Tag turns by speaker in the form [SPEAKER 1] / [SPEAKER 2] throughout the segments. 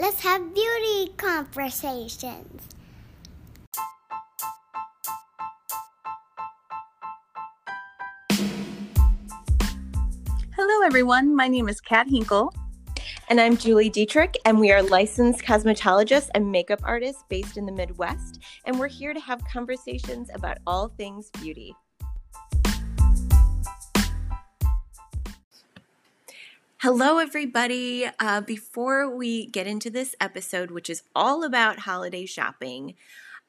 [SPEAKER 1] Let's have beauty conversations.
[SPEAKER 2] Hello, everyone. My name is Kat Hinkle.
[SPEAKER 3] And I'm Julie Dietrich, and we are licensed cosmetologists and makeup artists based in the Midwest. And we're here to have conversations about all things beauty. Hello, everybody. Uh, before we get into this episode, which is all about holiday shopping,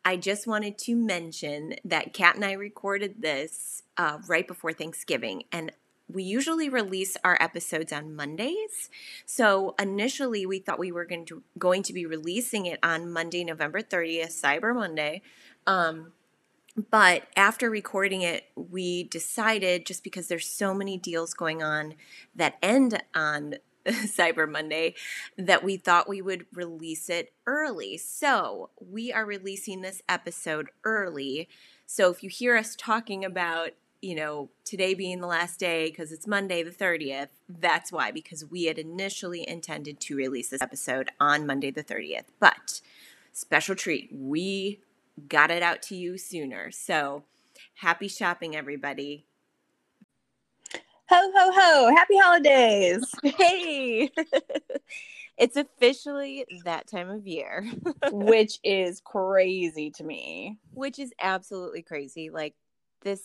[SPEAKER 3] I just wanted to mention that Kat and I recorded this uh, right before Thanksgiving, and we usually release our episodes on Mondays. So initially, we thought we were going to going to be releasing it on Monday, November 30th, Cyber Monday. Um, but after recording it, we decided just because there's so many deals going on that end on Cyber Monday that we thought we would release it early. So we are releasing this episode early. So if you hear us talking about you know, today being the last day because it's Monday the 30th, that's why, because we had initially intended to release this episode on Monday the 30th. But special treat, we got it out to you sooner. So happy shopping, everybody.
[SPEAKER 2] Ho, ho, ho. Happy holidays.
[SPEAKER 3] Hey, it's officially that time of year,
[SPEAKER 2] which is crazy to me.
[SPEAKER 3] Which is absolutely crazy. Like, this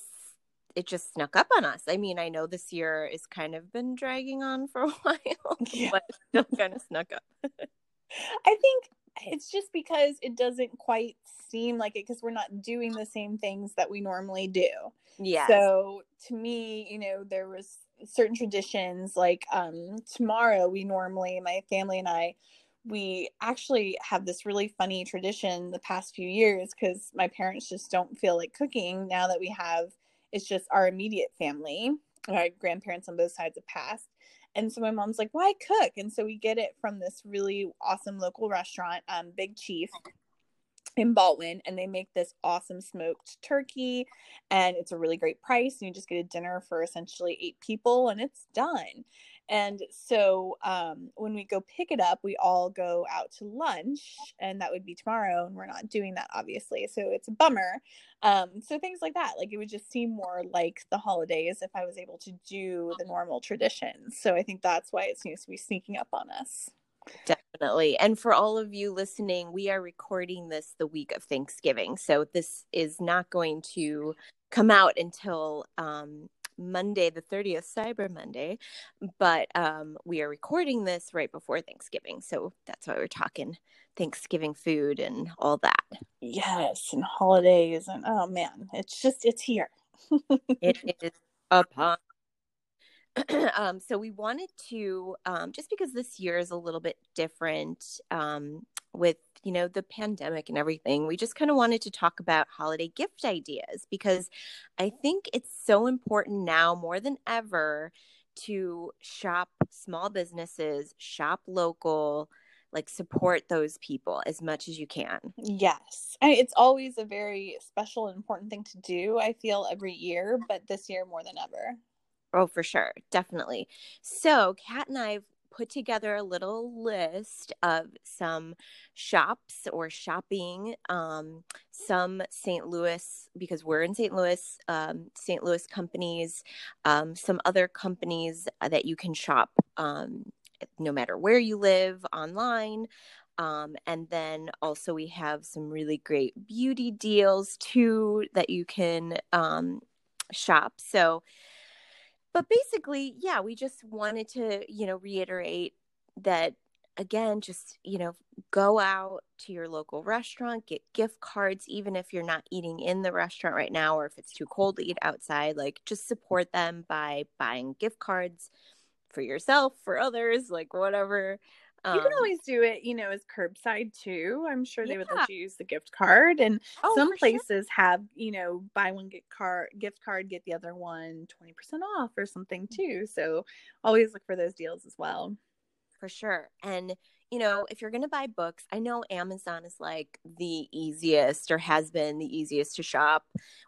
[SPEAKER 3] it just snuck up on us. I mean, I know this year is kind of been dragging on for a while, yeah. but still kind of snuck up.
[SPEAKER 2] I think it's just because it doesn't quite seem like it because we're not doing the same things that we normally do.
[SPEAKER 3] Yeah.
[SPEAKER 2] So to me, you know, there was certain traditions like um tomorrow we normally my family and I we actually have this really funny tradition the past few years because my parents just don't feel like cooking now that we have it's just our immediate family. Our grandparents on both sides have passed. And so my mom's like, why cook? And so we get it from this really awesome local restaurant, um, Big Chief in Ballwin, and they make this awesome smoked turkey, and it's a really great price. And you just get a dinner for essentially eight people, and it's done. And so um, when we go pick it up, we all go out to lunch, and that would be tomorrow. And we're not doing that, obviously. So it's a bummer. Um, so things like that, like it would just seem more like the holidays if I was able to do the normal traditions. So I think that's why it seems to be sneaking up on us.
[SPEAKER 3] Definitely. And for all of you listening, we are recording this the week of Thanksgiving. So this is not going to come out until um, Monday, the 30th, Cyber Monday, but um, we are recording this right before Thanksgiving. So that's why we're talking Thanksgiving food and all that.
[SPEAKER 2] Yes, and holidays. And oh man, it's just, it's here.
[SPEAKER 3] it is upon. um, so we wanted to, um, just because this year is a little bit different um, with you know the pandemic and everything we just kind of wanted to talk about holiday gift ideas because i think it's so important now more than ever to shop small businesses shop local like support those people as much as you can
[SPEAKER 2] yes and it's always a very special and important thing to do i feel every year but this year more than ever
[SPEAKER 3] Oh, for sure. Definitely. So, Kat and I put together a little list of some shops or shopping, um, some St. Louis, because we're in St. Louis, um, St. Louis companies, um, some other companies that you can shop um, no matter where you live online. Um, and then also, we have some really great beauty deals too that you can um, shop. So, but basically, yeah, we just wanted to, you know, reiterate that again, just, you know, go out to your local restaurant, get gift cards, even if you're not eating in the restaurant right now or if it's too cold to eat outside, like just support them by buying gift cards for yourself, for others, like whatever.
[SPEAKER 2] Um, you can um, always do it, you know, as curbside too. I'm sure they yeah. would let you use the gift card. And oh, some places sure. have, you know, buy one get card gift card, get the other one 20% off or something mm. too. So always look for those deals as well.
[SPEAKER 3] For sure. And you know, if you're going to buy books, I know Amazon is like the easiest or has been the easiest to shop,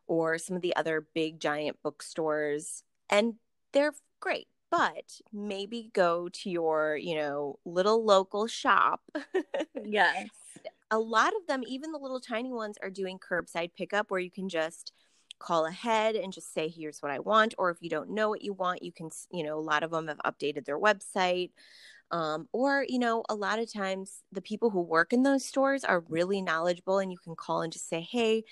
[SPEAKER 3] or some of the other big giant bookstores, and they're great but maybe go to your, you know, little local shop.
[SPEAKER 2] yes.
[SPEAKER 3] A lot of them, even the little tiny ones, are doing curbside pickup where you can just call ahead and just say, here's what I want. Or if you don't know what you want, you can, you know, a lot of them have updated their website. Um, or, you know, a lot of times the people who work in those stores are really knowledgeable and you can call and just say, hey,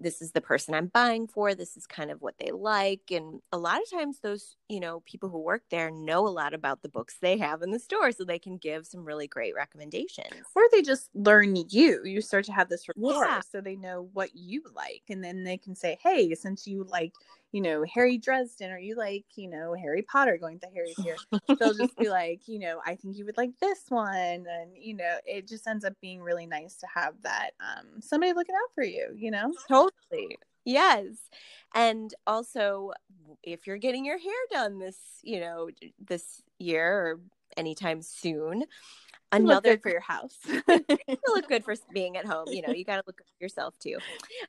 [SPEAKER 3] this is the person I'm buying for. This is kind of what they like. And a lot of times, those, you know, people who work there know a lot about the books they have in the store. So they can give some really great recommendations.
[SPEAKER 2] Or they just learn you. You start to have this rapport yeah. so they know what you like. And then they can say, hey, since you like you know, Harry Dresden or you like, you know, Harry Potter going to Harry's here. They'll just be like, you know, I think you would like this one. And, you know, it just ends up being really nice to have that um somebody looking out for you, you know?
[SPEAKER 3] Totally. Yes. And also if you're getting your hair done this, you know, this year or anytime soon,
[SPEAKER 2] another for your house.
[SPEAKER 3] look good for being at home. You know, you got to look good for yourself too.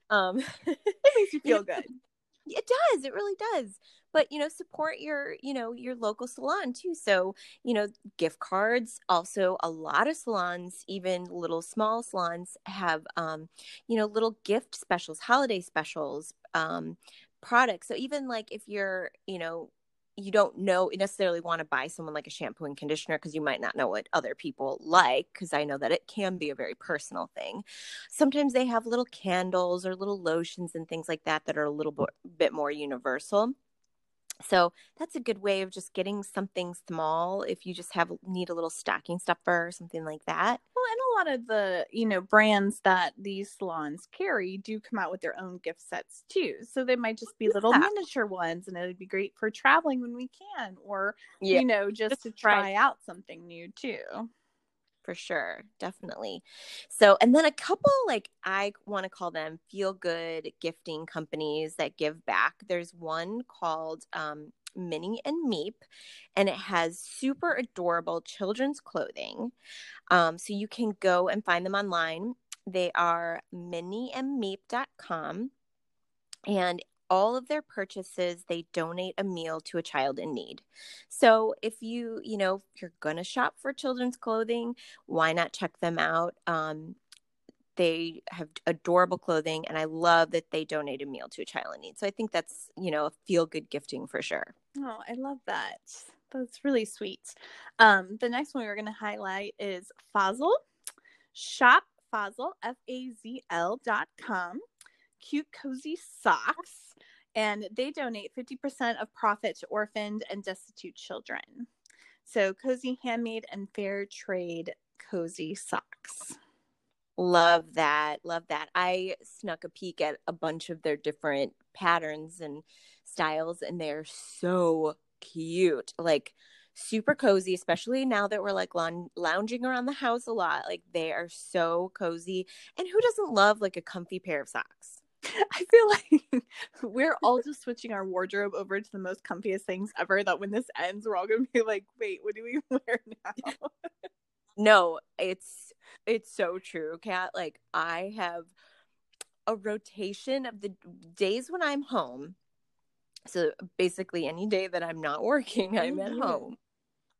[SPEAKER 3] Um,
[SPEAKER 2] it makes you feel good.
[SPEAKER 3] It does. It really does. But you know, support your you know your local salon too. So you know, gift cards. Also, a lot of salons, even little small salons, have um, you know little gift specials, holiday specials, um, products. So even like if you're you know you don't know necessarily want to buy someone like a shampoo and conditioner because you might not know what other people like because i know that it can be a very personal thing. Sometimes they have little candles or little lotions and things like that that are a little bit more universal so that's a good way of just getting something small if you just have need a little stocking stuffer or something like that.
[SPEAKER 2] Well, and a lot of the, you know, brands that these salons carry do come out with their own gift sets too. So they might just be little miniature ones and it would be great for traveling when we can or yeah. you know, just, just to try out something new too
[SPEAKER 3] for sure definitely so and then a couple like i want to call them feel good gifting companies that give back there's one called um, Mini and Meep, and it has super adorable children's clothing. Um, so you can go and find them online. They are miniandmeep.com. And all of their purchases they donate a meal to a child in need. So if you you know you're gonna shop for children's clothing why not check them out? Um, they have adorable clothing and i love that they donate a meal to a child in need. So i think that's you know a feel good gifting for sure.
[SPEAKER 2] Oh i love that. That's really sweet. Um, the next one we're going to highlight is Fazl shop Fazl f-a-z-l dot com cute cozy socks and they donate 50% of profit to orphaned and destitute children. So, cozy handmade and fair trade cozy socks.
[SPEAKER 3] Love that. Love that. I snuck a peek at a bunch of their different patterns and styles, and they're so cute. Like, super cozy, especially now that we're like lounging around the house a lot. Like, they are so cozy. And who doesn't love like a comfy pair of socks?
[SPEAKER 2] I feel like we're all just switching our wardrobe over to the most comfiest things ever. That when this ends, we're all gonna be like, "Wait, what do we wear now?"
[SPEAKER 3] no, it's it's so true, Kat. Like I have a rotation of the days when I'm home. So basically, any day that I'm not working, I'm mm-hmm. at home.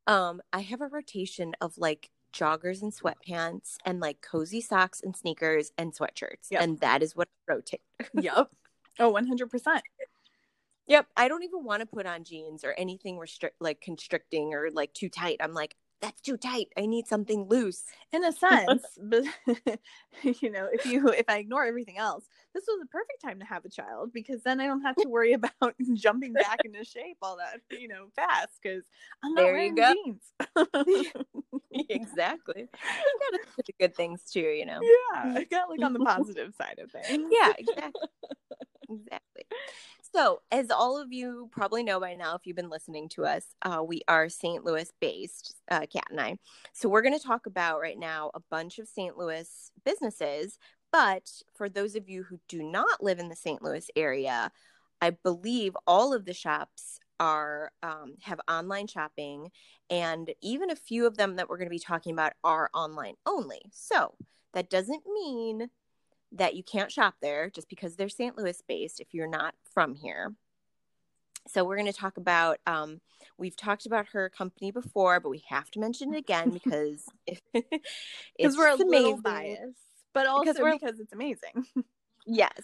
[SPEAKER 3] Um, I have a rotation of like joggers and sweatpants and like cozy socks and sneakers and sweatshirts. Yep. And that is what I rotate.
[SPEAKER 2] yep. Oh, 100%.
[SPEAKER 3] Yep. I don't even want to put on jeans or anything restrict like constricting or like too tight. I'm like, that's too tight. I need something loose.
[SPEAKER 2] In a sense, but you know, if you if I ignore everything else, this was a perfect time to have a child because then I don't have to worry about jumping back into shape all that you know fast because I'm not there wearing jeans.
[SPEAKER 3] exactly. You gotta look the good things too, you know.
[SPEAKER 2] Yeah, I got like on the positive side of things.
[SPEAKER 3] Yeah, exactly. exactly. So, as all of you probably know by now, if you've been listening to us, uh, we are St. Louis based, uh, and I. So, we're going to talk about right now a bunch of St. Louis businesses. But for those of you who do not live in the St. Louis area, I believe all of the shops are um, have online shopping, and even a few of them that we're going to be talking about are online only. So that doesn't mean that you can't shop there just because they're St. Louis based if you're not from here. so we're going to talk about um, we've talked about her company before but we have to mention it again because
[SPEAKER 2] because we're a amazing. little biased but also because, because it's amazing
[SPEAKER 3] yes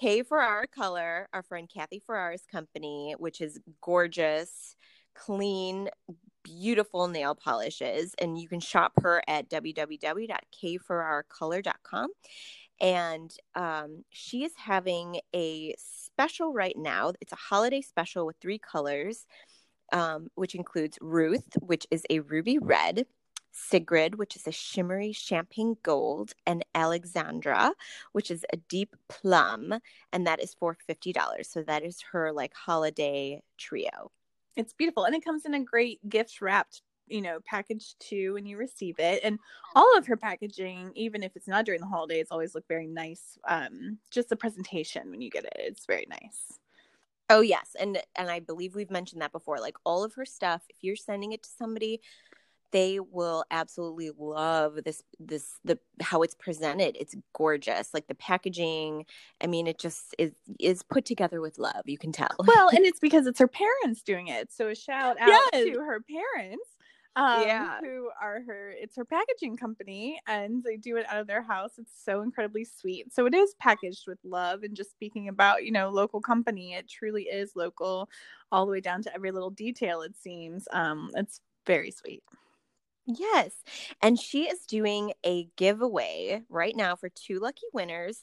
[SPEAKER 3] k ferrara color our friend kathy ferrara's company which is gorgeous clean beautiful nail polishes and you can shop her at www.kferraracolor.com and um, she is having a special right now. It's a holiday special with three colors, um, which includes Ruth, which is a ruby red, Sigrid, which is a shimmery champagne gold, and Alexandra, which is a deep plum, and that is for $50. So that is her like holiday trio.
[SPEAKER 2] It's beautiful. And it comes in a great gift wrapped you know package two when you receive it and all of her packaging even if it's not during the holidays always look very nice um just the presentation when you get it it's very nice
[SPEAKER 3] oh yes and and i believe we've mentioned that before like all of her stuff if you're sending it to somebody they will absolutely love this this the how it's presented it's gorgeous like the packaging i mean it just is is put together with love you can tell
[SPEAKER 2] well and it's because it's her parents doing it so a shout out yes. to her parents um, yeah. who are her it's her packaging company and they do it out of their house it's so incredibly sweet so it is packaged with love and just speaking about you know local company it truly is local all the way down to every little detail it seems um it's very sweet
[SPEAKER 3] Yes. And she is doing a giveaway right now for two lucky winners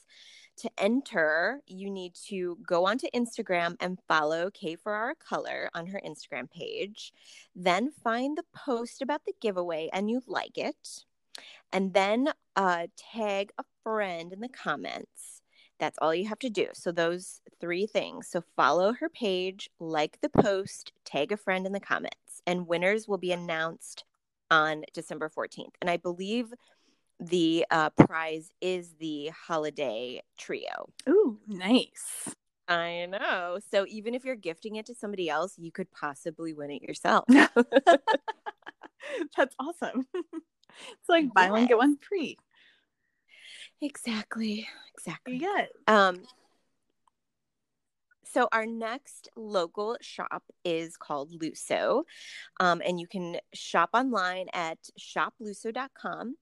[SPEAKER 3] to enter, you need to go onto Instagram and follow K Ferrara Color on her Instagram page. Then find the post about the giveaway and you like it. And then uh, tag a friend in the comments. That's all you have to do. So, those three things. So, follow her page, like the post, tag a friend in the comments, and winners will be announced on December 14th. And I believe the uh, prize is the holiday trio.
[SPEAKER 2] Ooh, nice.
[SPEAKER 3] I know. So even if you're gifting it to somebody else, you could possibly win it yourself.
[SPEAKER 2] That's awesome. it's like buy yes. one get one free.
[SPEAKER 3] Exactly. Exactly.
[SPEAKER 2] Yeah.
[SPEAKER 3] Um so our next local shop is called Lusso. Um, and you can shop online at shoplusso.com.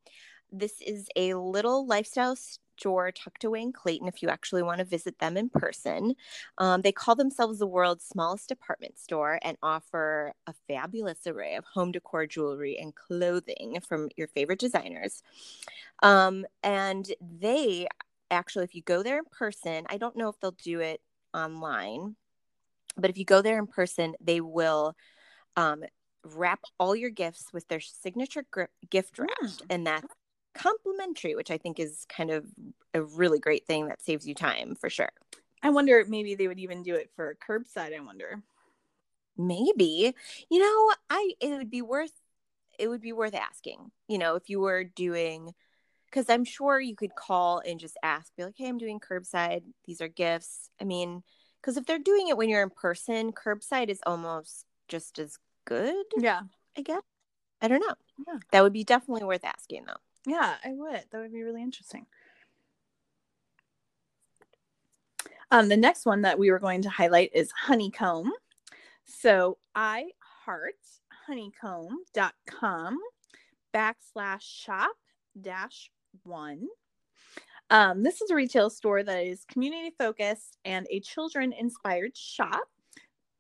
[SPEAKER 3] This is a little lifestyle store tucked away in Clayton if you actually want to visit them in person. Um, they call themselves the world's smallest department store and offer a fabulous array of home decor jewelry and clothing from your favorite designers. Um, and they actually, if you go there in person, I don't know if they'll do it online, but if you go there in person, they will um, wrap all your gifts with their signature gift wrap, mm. and that's complimentary, which I think is kind of a really great thing that saves you time for sure.
[SPEAKER 2] I wonder maybe they would even do it for curbside. I wonder.
[SPEAKER 3] Maybe. You know, I it would be worth it would be worth asking. You know, if you were doing because I'm sure you could call and just ask, be like, hey, I'm doing curbside. These are gifts. I mean, because if they're doing it when you're in person, curbside is almost just as good.
[SPEAKER 2] Yeah.
[SPEAKER 3] I guess. I don't know. Yeah. That would be definitely worth asking though.
[SPEAKER 2] Yeah, I would. That would be really interesting. Um, the next one that we were going to highlight is honeycomb. So I heart honeycomb.com backslash shop dash one. Um, this is a retail store that is community focused and a children inspired shop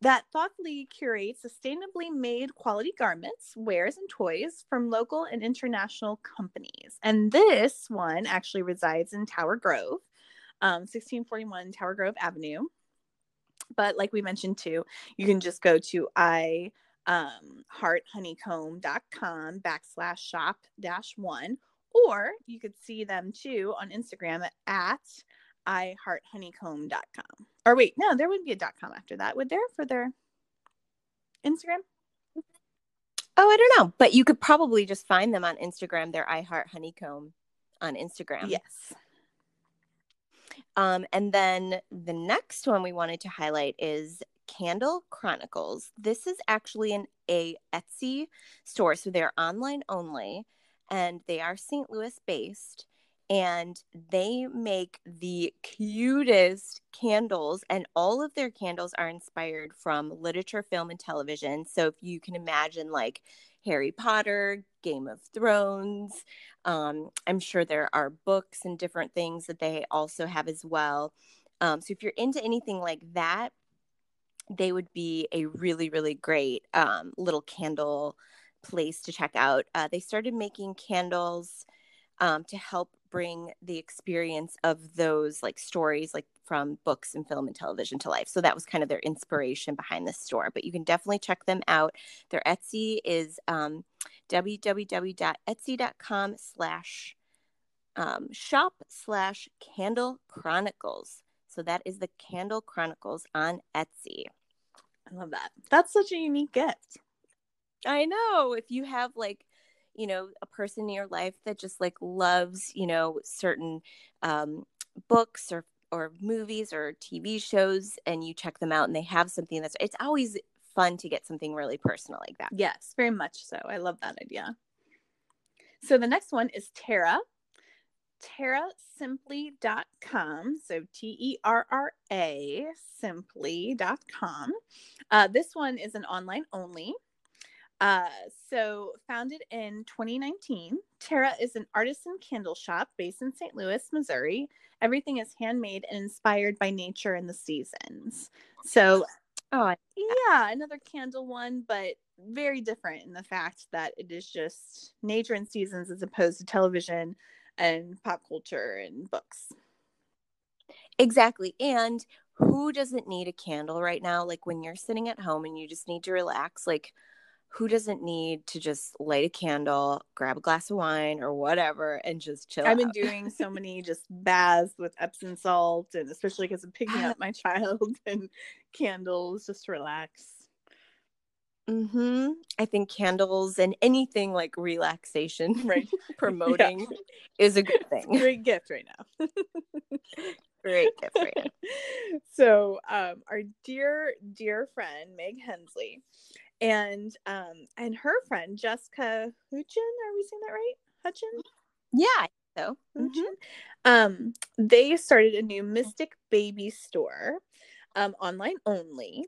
[SPEAKER 2] that thoughtfully curates sustainably made quality garments, wares, and toys from local and international companies. And this one actually resides in Tower Grove, um, 1641 Tower Grove Avenue. But like we mentioned too, you can just go to i um, hearthoneycomb.com backslash shop dash one, or you could see them too on Instagram at ihearthoneycomb.com. Or wait, no, there wouldn't be a dot .com after that. Would there for their Instagram?
[SPEAKER 3] Oh, I don't know, but you could probably just find them on Instagram. They're iHeart Honeycomb on Instagram.
[SPEAKER 2] Yes.
[SPEAKER 3] Um, and then the next one we wanted to highlight is Candle Chronicles. This is actually an a Etsy store, so they're online only, and they are St. Louis based and they make the cutest candles and all of their candles are inspired from literature film and television. So if you can imagine like harry potter game of thrones um, i'm sure there are books and different things that they also have as well. Um, so if you're into anything like that they would be a really really great um, little candle place to check out. Uh, they started making candles um, to help bring the experience of those like stories like from books and film and television to life so that was kind of their inspiration behind this store but you can definitely check them out their etsy is um, www.etsy.com slash um, shop slash candle chronicles so that is the candle chronicles on etsy
[SPEAKER 2] I love that. That's such a unique gift.
[SPEAKER 3] I know. If you have like, you know, a person in your life that just like loves, you know, certain um, books or or movies or TV shows, and you check them out, and they have something that's it's always fun to get something really personal like that.
[SPEAKER 2] Yes, very much so. I love that idea. So the next one is Terra. TerraSimply.com. So T E R R A simply.com. Uh, this one is an online only. Uh, so, founded in 2019, Terra is an artisan candle shop based in St. Louis, Missouri. Everything is handmade and inspired by nature and the seasons. So,
[SPEAKER 3] Oh,
[SPEAKER 2] yeah, another candle one, but very different in the fact that it is just nature and seasons as opposed to television and pop culture and books.
[SPEAKER 3] exactly. And who doesn't need a candle right now? Like when you're sitting at home and you just need to relax, like who doesn't need to just light a candle, grab a glass of wine or whatever, and just chill?
[SPEAKER 2] I've been
[SPEAKER 3] out?
[SPEAKER 2] doing so many just baths with Epsom salt, and especially because I'm picking up my child and candles just to relax.
[SPEAKER 3] hmm I think candles and anything like relaxation,
[SPEAKER 2] Right.
[SPEAKER 3] promoting is a good thing.
[SPEAKER 2] Great gift right now.
[SPEAKER 3] Great gift right now.
[SPEAKER 2] so um our dear dear friend meg hensley and um and her friend jessica hutchin are we saying that right hutchin
[SPEAKER 3] Yeah. So, mhm.
[SPEAKER 2] Hutchin? um they started a new mystic baby store um online only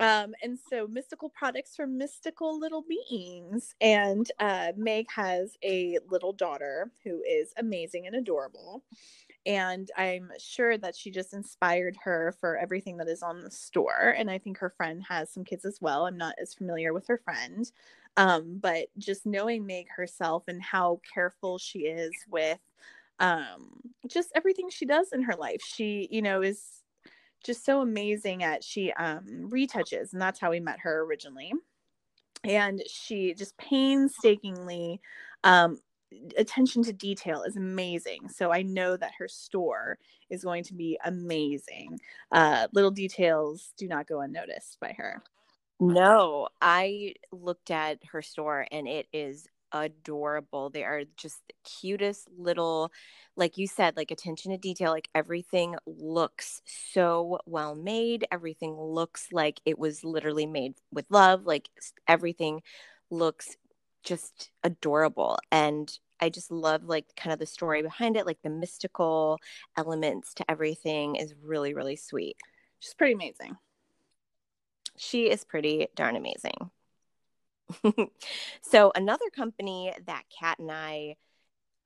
[SPEAKER 2] um and so mystical products for mystical little beings and uh meg has a little daughter who is amazing and adorable and I'm sure that she just inspired her for everything that is on the store. And I think her friend has some kids as well. I'm not as familiar with her friend, um, but just knowing Meg herself and how careful she is with um, just everything she does in her life. She, you know, is just so amazing at she um, retouches, and that's how we met her originally. And she just painstakingly um, attention to detail is amazing. So I know that her store is going to be amazing. Uh, little details do not go unnoticed by her.
[SPEAKER 3] No, I looked at her store and it is adorable. They are just the cutest little, like you said, like attention to detail. Like everything looks so well made. Everything looks like it was literally made with love. Like everything looks just adorable. And I just love like kind of the story behind it, like the mystical elements to everything is really, really sweet.
[SPEAKER 2] She's pretty amazing.
[SPEAKER 3] She is pretty darn amazing. so another company that Kat and I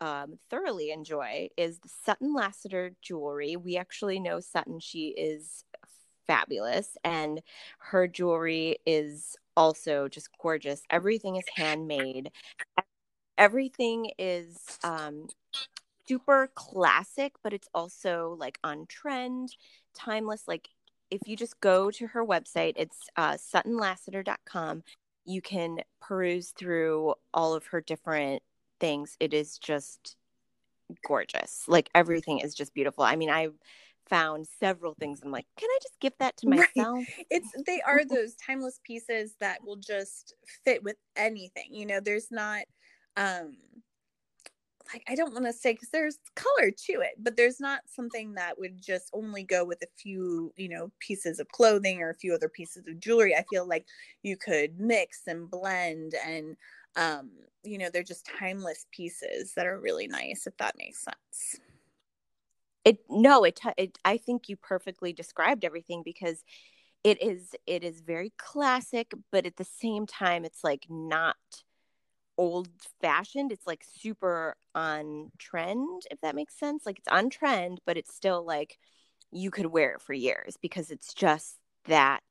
[SPEAKER 3] um, thoroughly enjoy is the Sutton Lasater jewelry. We actually know Sutton; she is fabulous, and her jewelry is also just gorgeous. Everything is handmade. Everything is um, super classic, but it's also like on trend, timeless. Like if you just go to her website, it's uh, suttonlasater.com. You can peruse through all of her different things. It is just gorgeous. Like everything is just beautiful. I mean, I found several things. I'm like, can I just give that to
[SPEAKER 2] Right.
[SPEAKER 3] myself?
[SPEAKER 2] It's they are those timeless pieces that will just fit with anything. You know, there's not um like I don't want to say because there's color to it, but there's not something that would just only go with a few, you know, pieces of clothing or a few other pieces of jewelry. I feel like you could mix and blend and um you know they're just timeless pieces that are really nice if that makes sense
[SPEAKER 3] it no it, it i think you perfectly described everything because it is it is very classic but at the same time it's like not old fashioned it's like super on trend if that makes sense. Like it's on trend but it's still like you could wear it for years because it's just that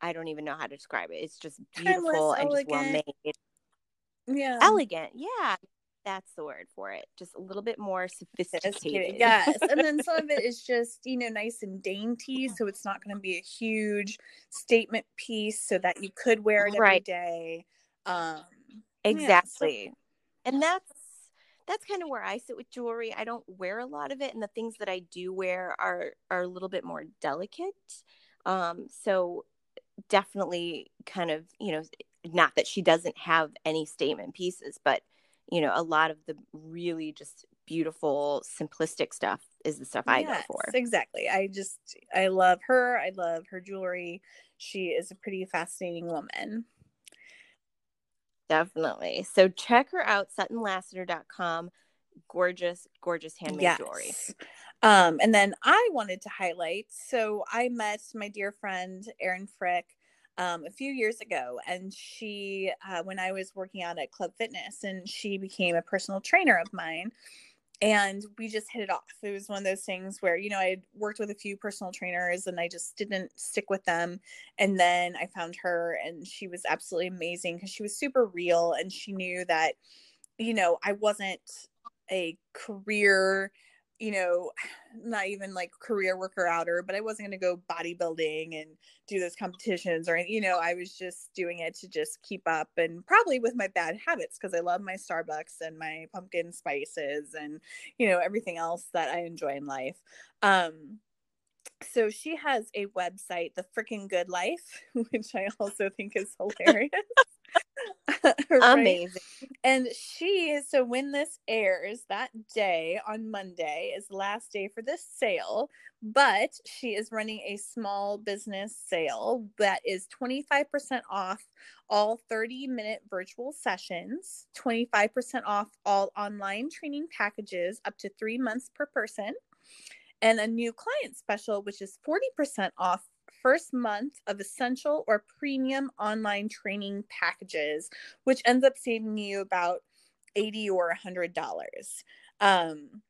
[SPEAKER 3] i don't even know how to describe it. It's just beautiful Timeless, and just well made
[SPEAKER 2] yeah.
[SPEAKER 3] Elegant yeah that's the word for it just a little bit more sophisticated
[SPEAKER 2] yes and then some of it is just you know nice and dainty so it's not going to be a huge statement piece so that you could wear it
[SPEAKER 3] right.
[SPEAKER 2] every day um
[SPEAKER 3] exactly yeah, so- and that's that's kind of where I sit with jewelry. I don't wear a lot of it, and the things that I do wear are are a little bit more delicate. Um, so definitely, kind of, you know, not that she doesn't have any statement pieces, but you know, a lot of the really just beautiful, simplistic stuff is the stuff I yes, go for.
[SPEAKER 2] Exactly. I just I love her. I love her jewelry. She is a pretty fascinating woman.
[SPEAKER 3] Definitely. So check her out, suttonlasater.com. Gorgeous, gorgeous handmade yes. jewelry.
[SPEAKER 2] Um, and then I wanted to highlight so I met my dear friend Erin Frick um, a few years ago, and she, uh, when I was working out at Club Fitness, and she became a personal trainer of mine. And we just hit it off. It was one of those things where, you know, I worked with a few personal trainers and I just didn't stick with them. And then I found her, and she was absolutely amazing because she was super real and she knew that, you know, I wasn't a career you know, not even like career worker outer, but I wasn't going to go bodybuilding and do those competitions or, you know, I was just doing it to just keep up and probably with my bad habits because I love my Starbucks and my pumpkin spices and, you know, everything else that I enjoy in life. Um, so she has a website, The Freaking Good Life, which I also think is hilarious.
[SPEAKER 3] right? Amazing.
[SPEAKER 2] And she, is so when this airs that day on Monday is the last day for this sale, but she is running a small business sale that is 25% off all 30 minute virtual sessions, 25% off all online training packages up to three months per person and a new client special, which is 40% off first month of essential or premium online training packages, which ends up saving you about 80 or $100. Um,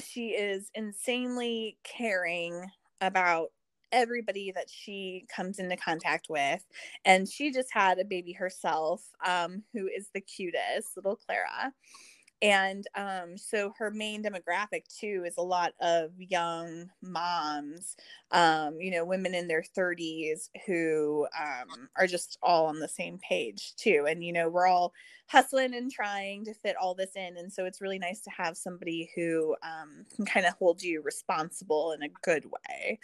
[SPEAKER 2] she is insanely caring about everybody that she comes into contact with and she just had a baby herself um, who is the cutest little clara and um, so her main demographic too is a lot of young moms um, you know women in their 30s who um, are just all on the same page too. And you know we're all hustling and trying to fit all this in. And so it's really nice to have somebody who um, can kind of hold you responsible in a good way.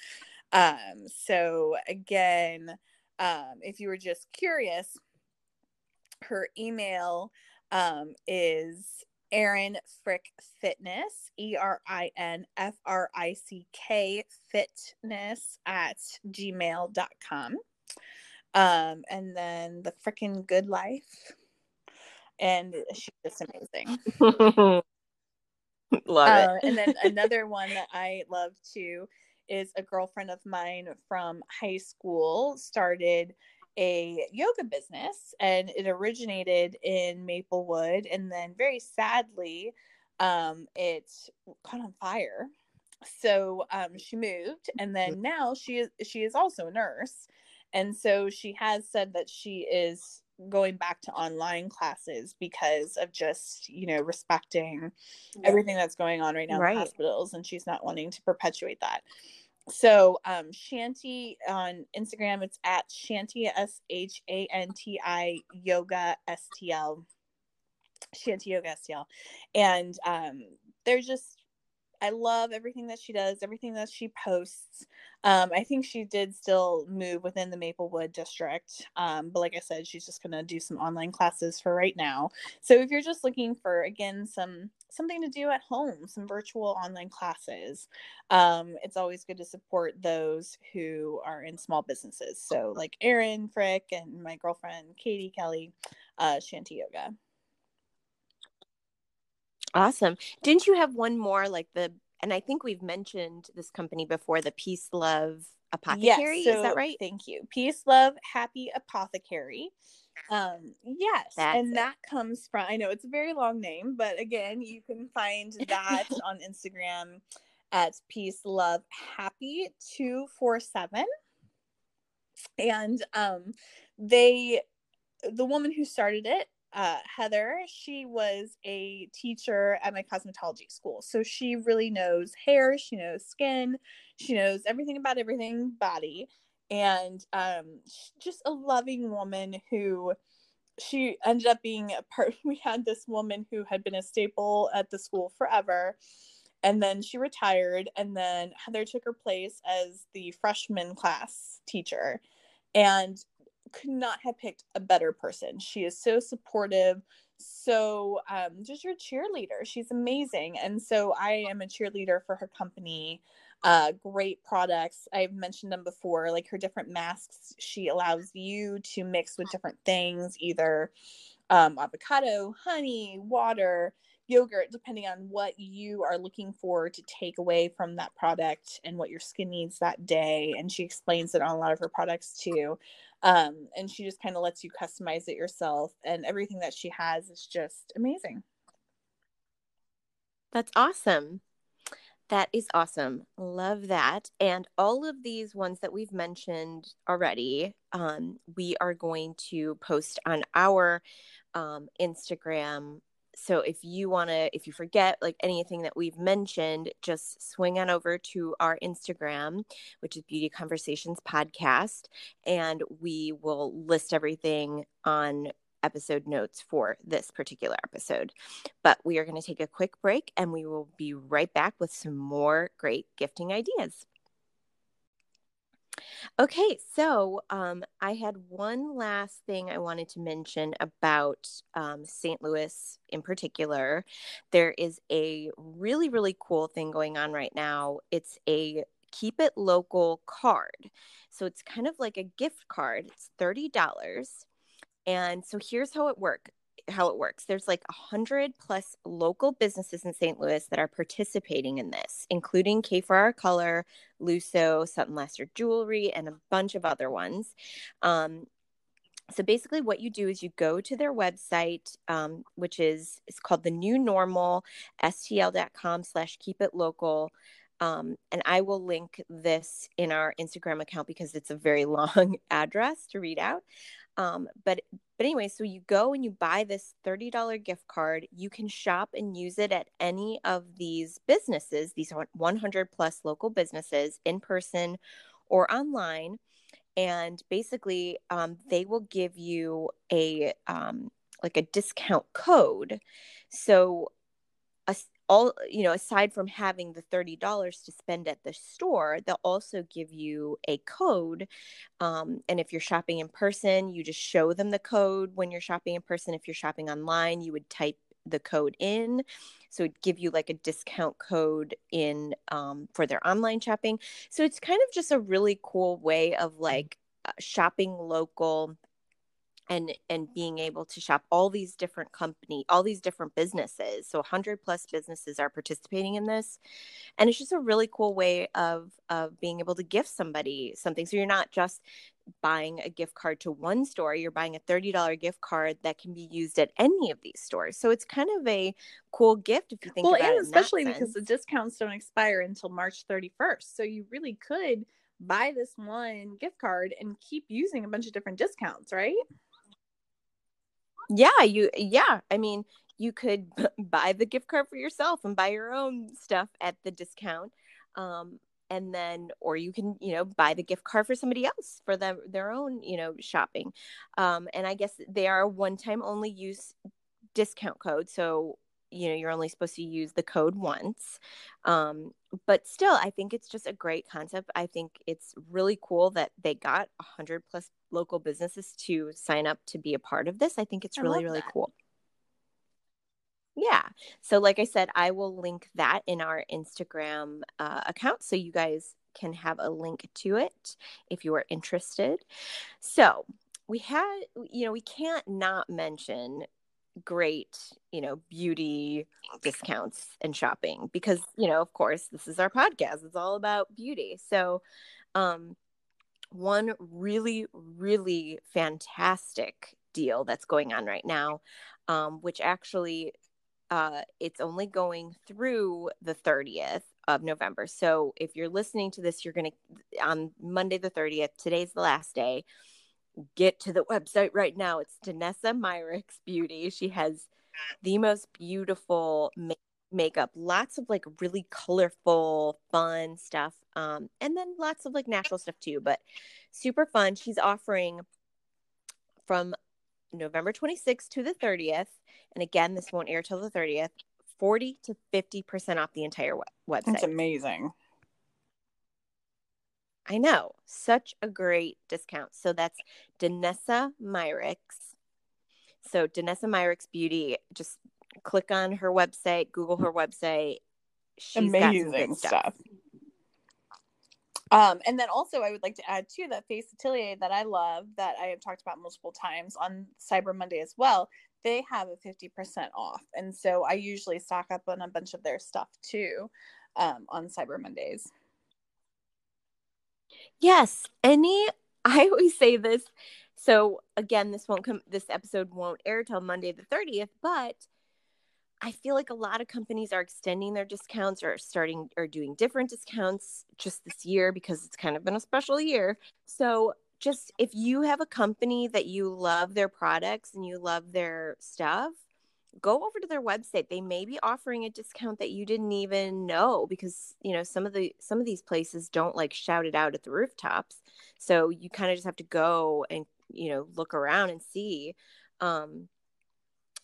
[SPEAKER 2] Um, so again um, if you were just curious her email um, is Erin Frick Fitness, E R I N F R I C K fitness at gmail.com. Um, and then the freaking good life. And she's just amazing.
[SPEAKER 3] love uh,
[SPEAKER 2] it. and then another one that I love too is a girlfriend of mine from high school started a yoga business and it originated in Maplewood and then very sadly um, it caught on fire. So um, she moved and then mm-hmm. now she is she is also a nurse. And so she has said that she is going back to online classes because of just, you know, respecting everything that's going on right now right. in hospitals and she's not wanting to perpetuate that so um shanti on instagram it's at shanti s-h-a-n-t-i yoga stl shanti yoga stl and um they're just I love everything that she does, everything that she posts. Um, I think she did still move within the Maplewood district, um, but like I said, she's just gonna do some online classes for right now. So if you're just looking for again some something to do at home, some virtual online classes, um, it's always good to support those who are in small businesses. So like Erin Frick and my girlfriend Katie Kelly, uh, Shanti Yoga.
[SPEAKER 3] Awesome. Didn't you have one more like the and I think we've mentioned this company before, the Peace Love Apothecary.
[SPEAKER 2] Yes, so,
[SPEAKER 3] Is that right?
[SPEAKER 2] Thank you. Peace, love, happy apothecary. Um, yes,
[SPEAKER 3] That's
[SPEAKER 2] and
[SPEAKER 3] it.
[SPEAKER 2] that comes from I know it's a very long name, but again, you can find that on Instagram at peace love happy 247 and um they the woman who started it uh, Heather, she was a teacher at my cosmetology school. So she really knows hair, she knows skin, she knows everything about everything body. And um, just a loving woman who she ended up being a part. We had this woman who had been a staple at the school forever. And then she retired, and then Heather took her place as the freshman class teacher. And could not have picked a better person. She is so supportive, so um, just your cheerleader. She's amazing, and so I am a cheerleader for her company. Uh, great products. I've mentioned them before, like her different masks. She allows you to mix with different things, either um, avocado, honey, water, yogurt, depending on what you are looking for to take away from that product and what your skin needs that day. And she explains it on a lot of her products too um, and she just kind of lets you customize it yourself and everything that she has is just amazing
[SPEAKER 3] That's awesome. That is awesome. Love that. And all of these ones that we've mentioned already, um, we are going to post on our um, Instagram. So if you want to, if you forget like anything that we've mentioned, just swing on over to our Instagram, which is Beauty Conversations Podcast, and we will list everything on episode notes for this particular episode. But we are going to take a quick break and we will be right back with some more great gifting ideas. Okay, so um, I had one last thing I wanted to mention about um, St. Louis in particular. There is a really, really cool thing going on right now. It's a keep it local card. So it's kind of like a gift card. It's $30 and so here's how it work how it works. There's like a hundred plus local businesses in St. Louis that are participating in this, including K Ferrara Color, Lusso, Sutton Lasater Jewelry, and a bunch of other ones. Um, so basically, what you do is you go to their website, um, which is it's called the New Normal, stl.com slash Keep It Local. Um, and I will link this in our Instagram account because it's a very long address to read out. Um, but but anyway, so you go and you buy this $30 gift card. You can shop and use it at any of these businesses, these 100 plus local businesses in person or online. And basically, um, they will give you a um, like a discount code. So all you know aside from having the $30 to spend at the store they'll also give you a code um, and if you're shopping in person you just show them the code when you're shopping in person. If you're shopping online you would type the code in. So it'd give you like a discount code in um, for their online shopping. So it's kind of just a really cool way of like uh, shopping local and and being able to shop all these different company all these different businesses. So 100 plus businesses are participating in this. And it's just a really cool way of of being able to gift somebody something. So you're not just buying a gift card to one store you're buying a $30 gift card that can be used at any of these stores. So it's kind of a cool gift if you think
[SPEAKER 2] well
[SPEAKER 3] about
[SPEAKER 2] and
[SPEAKER 3] it
[SPEAKER 2] especially because the discounts don't expire until march 31st so you really could buy this one gift card and keep using a bunch of different discounts right
[SPEAKER 3] yeah you yeah i mean you could buy the gift card for yourself and buy your own stuff at the discount um, and then or you can you know buy the gift card for somebody else for them their own you know shopping. Um, and i guess they are one time only use discount code so you know you're only supposed to use the code once um, but still i think it's just a great concept. I think it's really cool that they got 100 plus local businesses to sign up to be a part of this. I think it's
[SPEAKER 2] I
[SPEAKER 3] really really
[SPEAKER 2] that.
[SPEAKER 3] cool. Yeah. So like i said i will link that in our instagram uh, account so you guys can have a link to it if you are interested. So we had you know we can't not mention great, you know, beauty discounts and shopping because, you know, of course, this is our podcast. It's all about beauty. So, um, one really, really fantastic deal that's going on right now, um, which actually uh, it's only going through the 30th of November. So if you're listening to this, you're going to, on Monday the 30th, today's the last day. Get to the website right now. It's Danessa Myricks Beauty. She has the most beautiful make- makeup, lots of like really colorful, fun stuff. Um, and then lots of like natural stuff too, but super fun. She's offering from November 26th to the 30th. And again, this won't air till the 30th. 40 to 50% off the entire website.
[SPEAKER 2] That's amazing.
[SPEAKER 3] I know. Such a great discount. So that's Danessa Myricks. So Danessa Myricks Beauty, just click on her website, Google her website.
[SPEAKER 2] She's amazing stuff. stuff. Um, and then also, I would like to add too that Face Atelier that I love that I have talked about multiple times on Cyber Monday as well. They have a 50% off. And so I usually stock up on a bunch of their stuff too um, on Cyber Mondays.
[SPEAKER 3] Yes. Any, I always say this. So again, this won't come, this episode won't air till Monday the 30th, but I feel like a lot of companies are extending their discounts or starting or doing different discounts just this year because it's kind of been a special year. So, just if you have a company that you love their products and you love their stuff, go over to their website. They may be offering a discount that you didn't even know because, you know, some of the some of these places don't like shout it out at the rooftops. So, you kind of just have to go and, you know, look around and see um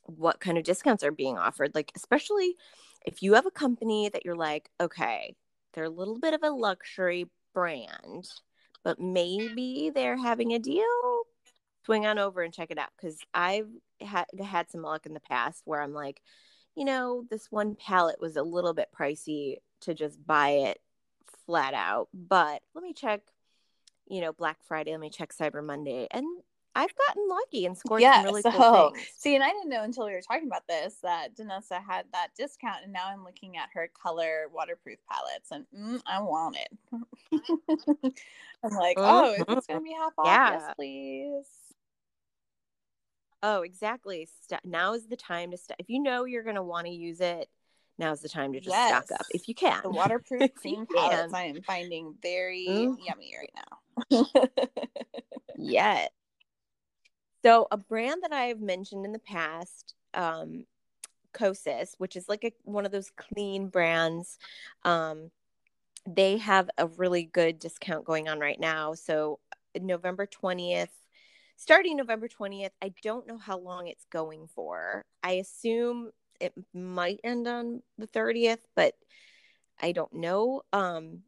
[SPEAKER 3] what kind of discounts are being offered. Like, especially if you have a company that you're like, okay, they're a little bit of a luxury brand, but maybe they're having a deal. Swing on over and check it out because I've ha- had some luck in the past where I'm like, you know, this one palette was a little bit pricey to just buy it flat out, but let me check, you know, Black Friday, let me check Cyber Monday, and I've gotten lucky and scored yeah, some really so, cool things.
[SPEAKER 2] See, and I didn't know until we were talking about this that Danessa had that discount, and now I'm looking at her color waterproof palettes, and mm, I want it. I'm like, oh, it's gonna mm-hmm. be half off, yeah. yes, please.
[SPEAKER 3] Oh, exactly. St- now is the time to. If you know you're gonna want to use it, now's the time to just yes. stock up if you can.
[SPEAKER 2] The waterproof cream palettes I am finding very mm. yummy right now.
[SPEAKER 3] yes. So, a brand that I've mentioned in the past, um, Kosas, which is like a, one of those clean brands, um, they have a really good discount going on right now. So, November 20th, starting November 20th, I don't know how long it's going for. I assume it might end on the 30th, but I don't know. Um,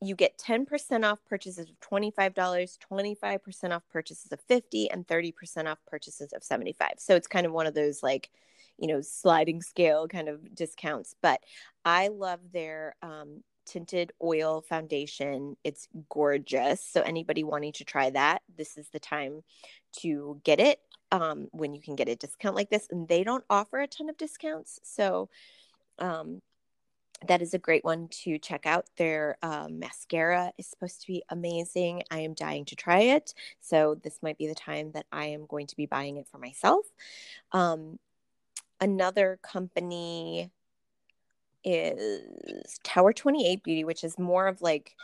[SPEAKER 3] you get 10% off purchases of $25, 25% off purchases of 50 and 30% off purchases of 75. So it's kind of one of those like, you know, sliding scale kind of discounts, but I love their um, tinted oil foundation. It's gorgeous. So anybody wanting to try that, this is the time to get it um, when you can get a discount like this. And they don't offer a ton of discounts. So um, that is a great one to check out. Their um, mascara is supposed to be amazing. I am dying to try it. So, this might be the time that I am going to be buying it for myself. Um, another company is Tower 28 Beauty, which is more of like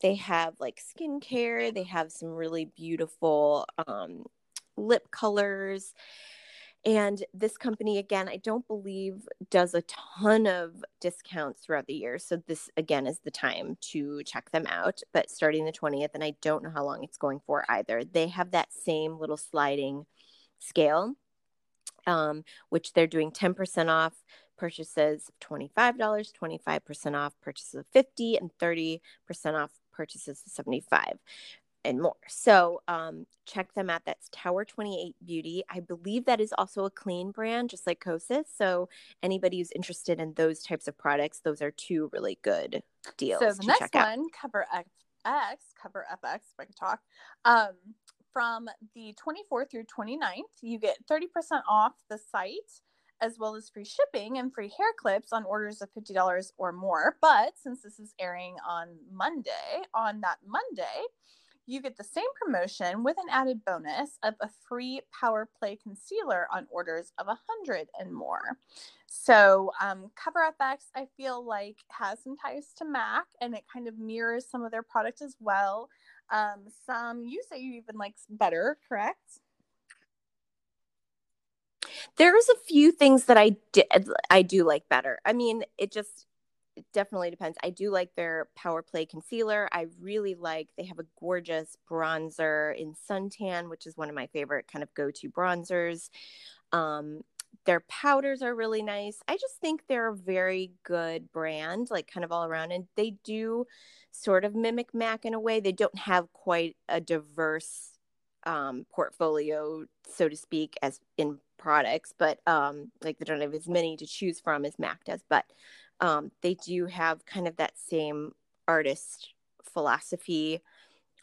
[SPEAKER 3] they have like skincare, they have some really beautiful um, lip colors and this company, again, I don't believe does a ton of discounts throughout the year. So, this again is the time to check them out. But starting the 20th, and I don't know how long it's going for either, they have that same little sliding scale, um, which they're doing 10% off purchases of $25, 25% off purchases of 50 and 30% off purchases of 75 and more. So um, check them out. That's Tower 28 Beauty. I believe that is also a clean brand, just like Kosas. So anybody who's interested in those types of products, those are two really good deals.
[SPEAKER 2] So the next one, Cover FX, Cover FX, if I can talk, um, from the 24th through 29th, you get 30% off the site as well as free shipping and free hair clips on orders of $50 or more. But since this is airing on Monday, on that Monday, you get the same promotion with an added bonus of a free Power Play concealer on orders of 100 and more. So, um, Cover FX, I feel like, has some ties to MAC and it kind of mirrors some of their product as well. Um, some you say you even like better, correct?
[SPEAKER 3] There's a few things that I did I do like better. I mean, it just it definitely depends. I do like their Power Play concealer. I really like they have a gorgeous bronzer in suntan, which is one of my favorite kind of go-to bronzers. Um, their powders are really nice. I just think they're a very good brand, like kind of all around. And they do sort of mimic MAC in a way. They don't have quite a diverse um, portfolio, so to speak, as in products, but um, like they don't have as many to choose from as MAC does. But um, they do have kind of that same artist philosophy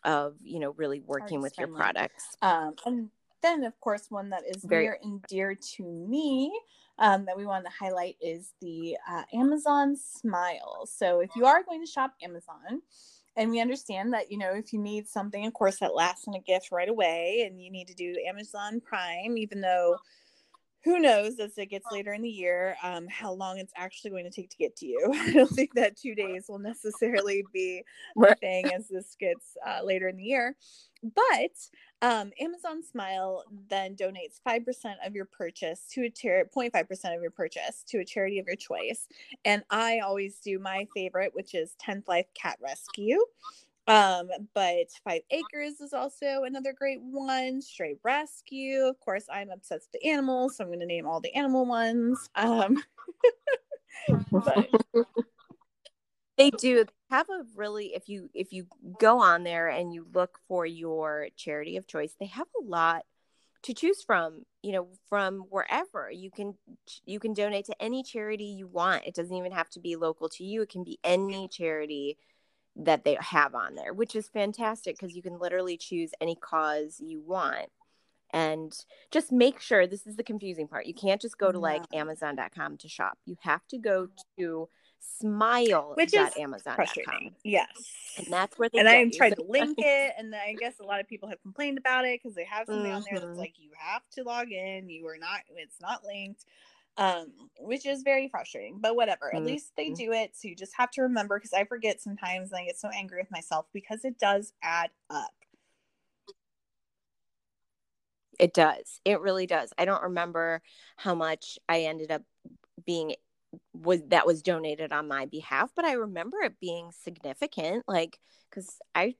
[SPEAKER 3] of you know really working artist with friendly. your products.
[SPEAKER 2] Um, and then, of course, one that is Very- near and dear to me um, that we want to highlight is the uh, Amazon Smile. So, if you are going to shop Amazon, and we understand that you know if you need something, of course, that lasts in a gift right away, and you need to do Amazon Prime, even though who knows as it gets later in the year um, how long it's actually going to take to get to you. I don't think that two days will necessarily be a thing as this gets uh, later in the year. But um, Amazon Smile then donates 5% of your purchase to a charity, 0.5% of your purchase to a charity of your choice. And I always do my favorite, which is 10th Life Cat Rescue. Um, but Five Acres is also another great one. Stray Rescue, of course, I'm obsessed with animals, so I'm going to name all the animal ones. Um,
[SPEAKER 3] they do have a really if you if you go on there and you look for your charity of choice, they have a lot to choose from you know from wherever you can you can donate to any charity you want it doesn't even have to be local to you it can be any charity that they have on there, which is fantastic because you can literally choose any cause you want. And just make sure this is the confusing part. You can't just go to like amazon.com to shop. You have to go to smile which is amazon.com.
[SPEAKER 2] Yes.
[SPEAKER 3] And that's where they
[SPEAKER 2] And I tried to link it and I guess a lot of people have complained about it because they have something mm-hmm. on there that's mm-hmm. like you have to log in, you are not it's not linked um, which is very frustrating, but whatever. Mm-hmm. At least they do it. So you just have to remember because I forget sometimes and I get so angry with myself because it does add up.
[SPEAKER 3] It does. It really does. I don't remember how much I ended up being was that was donated on my behalf, but I remember it being significant like cuz I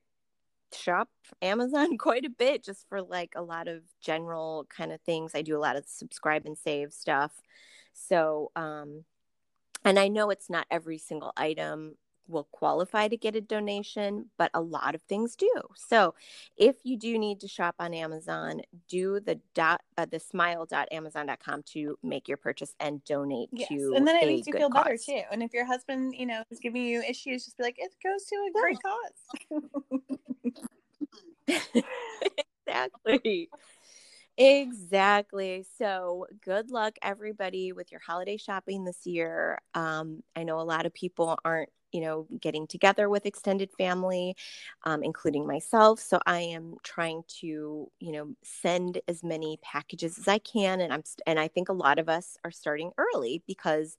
[SPEAKER 3] shop Amazon quite a bit just for like a lot of general kind of things. I do a lot of subscribe and save stuff. So, um, and I know it's not every single item will qualify to get a donation, but a lot of things do. So, if you do need to shop on Amazon, do the dot uh, the smile.amazon.com to make your purchase and donate yes. to
[SPEAKER 2] and then it makes
[SPEAKER 3] you
[SPEAKER 2] feel
[SPEAKER 3] cause.
[SPEAKER 2] better too. And if your husband, you know, is giving you issues, just be like, it goes to a great
[SPEAKER 3] cause. exactly. Exactly. So, good luck, everybody, with your holiday shopping this year. Um, I know a lot of people aren't, you know, getting together with extended family, um, including myself. So, I am trying to, you know, send as many packages as I can, and I'm, and I think a lot of us are starting early because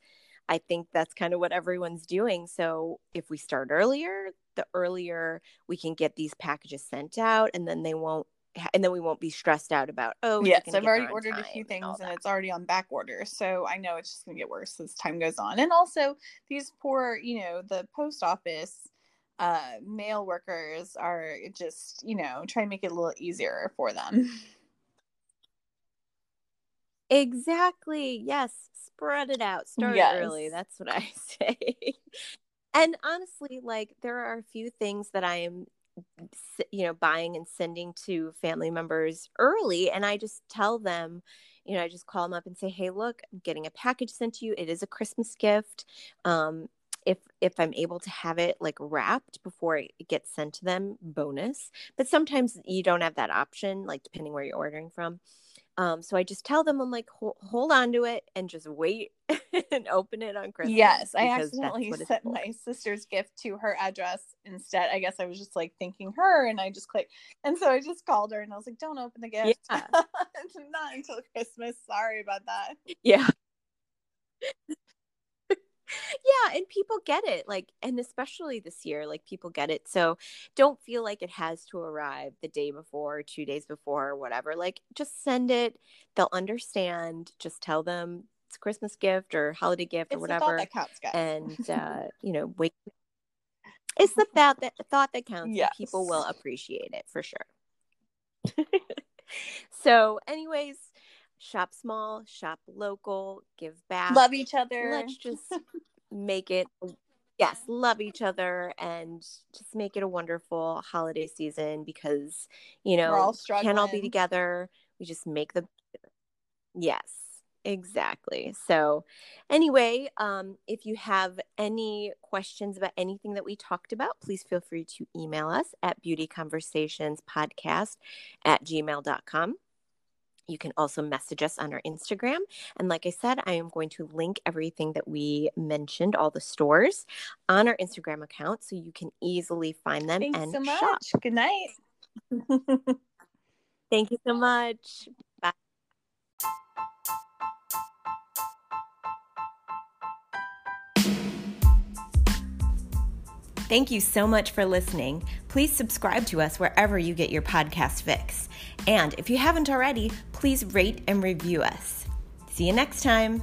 [SPEAKER 3] I think that's kind of what everyone's doing. So, if we start earlier, the earlier we can get these packages sent out, and then they won't and then we won't be stressed out about oh
[SPEAKER 2] yes i've already ordered a few things and, and, it's already on back order so i know it's just going to get worse as time goes on and also these poor you know the post office uh mail workers are just you know trying to make it a little easier for them.
[SPEAKER 3] Exactly yes spread it out start yes. early that's what i say. And honestly like there are a few things that i am you know buying and sending to family members early and i just tell them you know i just call them up and say hey look i'm getting a package sent to you it is a christmas gift um, if if I'm able to have it like wrapped before it gets sent to them, bonus. But sometimes you don't have that option, like depending where you're ordering from. Um, so I just tell them I'm like hold, hold on to it and just wait and open it on Christmas.
[SPEAKER 2] Yes, I accidentally sent my sister's gift to her address instead. I guess I was just like thinking her, and I just clicked, and so I just called her and I was like, "Don't open the gift. Yeah. Not until Christmas. Sorry about that."
[SPEAKER 3] Yeah. yeah and people get it like and especially this year like people get it so don't feel like it has to arrive the day before two days before or whatever like just send it they'll understand just tell them it's a christmas gift or holiday gift
[SPEAKER 2] it's
[SPEAKER 3] or whatever
[SPEAKER 2] that counts, guys.
[SPEAKER 3] and uh you know wait it's the thought that thought that counts
[SPEAKER 2] yes.
[SPEAKER 3] people will appreciate it for sure so anyways shop small, shop local, give back,
[SPEAKER 2] love each other.
[SPEAKER 3] Let's just make it yes, love each other and just make it a wonderful holiday season because you know
[SPEAKER 2] all
[SPEAKER 3] can't all be together. We just make the yes, exactly. So anyway, um, if you have any questions about anything that we talked about, please feel free to email us at beautyconversationspodcast at gmail.com. You can also message us on our Instagram. And like I said, I am going to link everything that we mentioned, all the stores, on our Instagram account so you can easily find them
[SPEAKER 2] Thanks
[SPEAKER 3] and
[SPEAKER 2] so much.
[SPEAKER 3] shop.
[SPEAKER 2] Good night.
[SPEAKER 3] Thank you so much. Thank you so much for listening. Please subscribe to us wherever you get your podcast fix. And if you haven't already, please rate and review us. See you next time.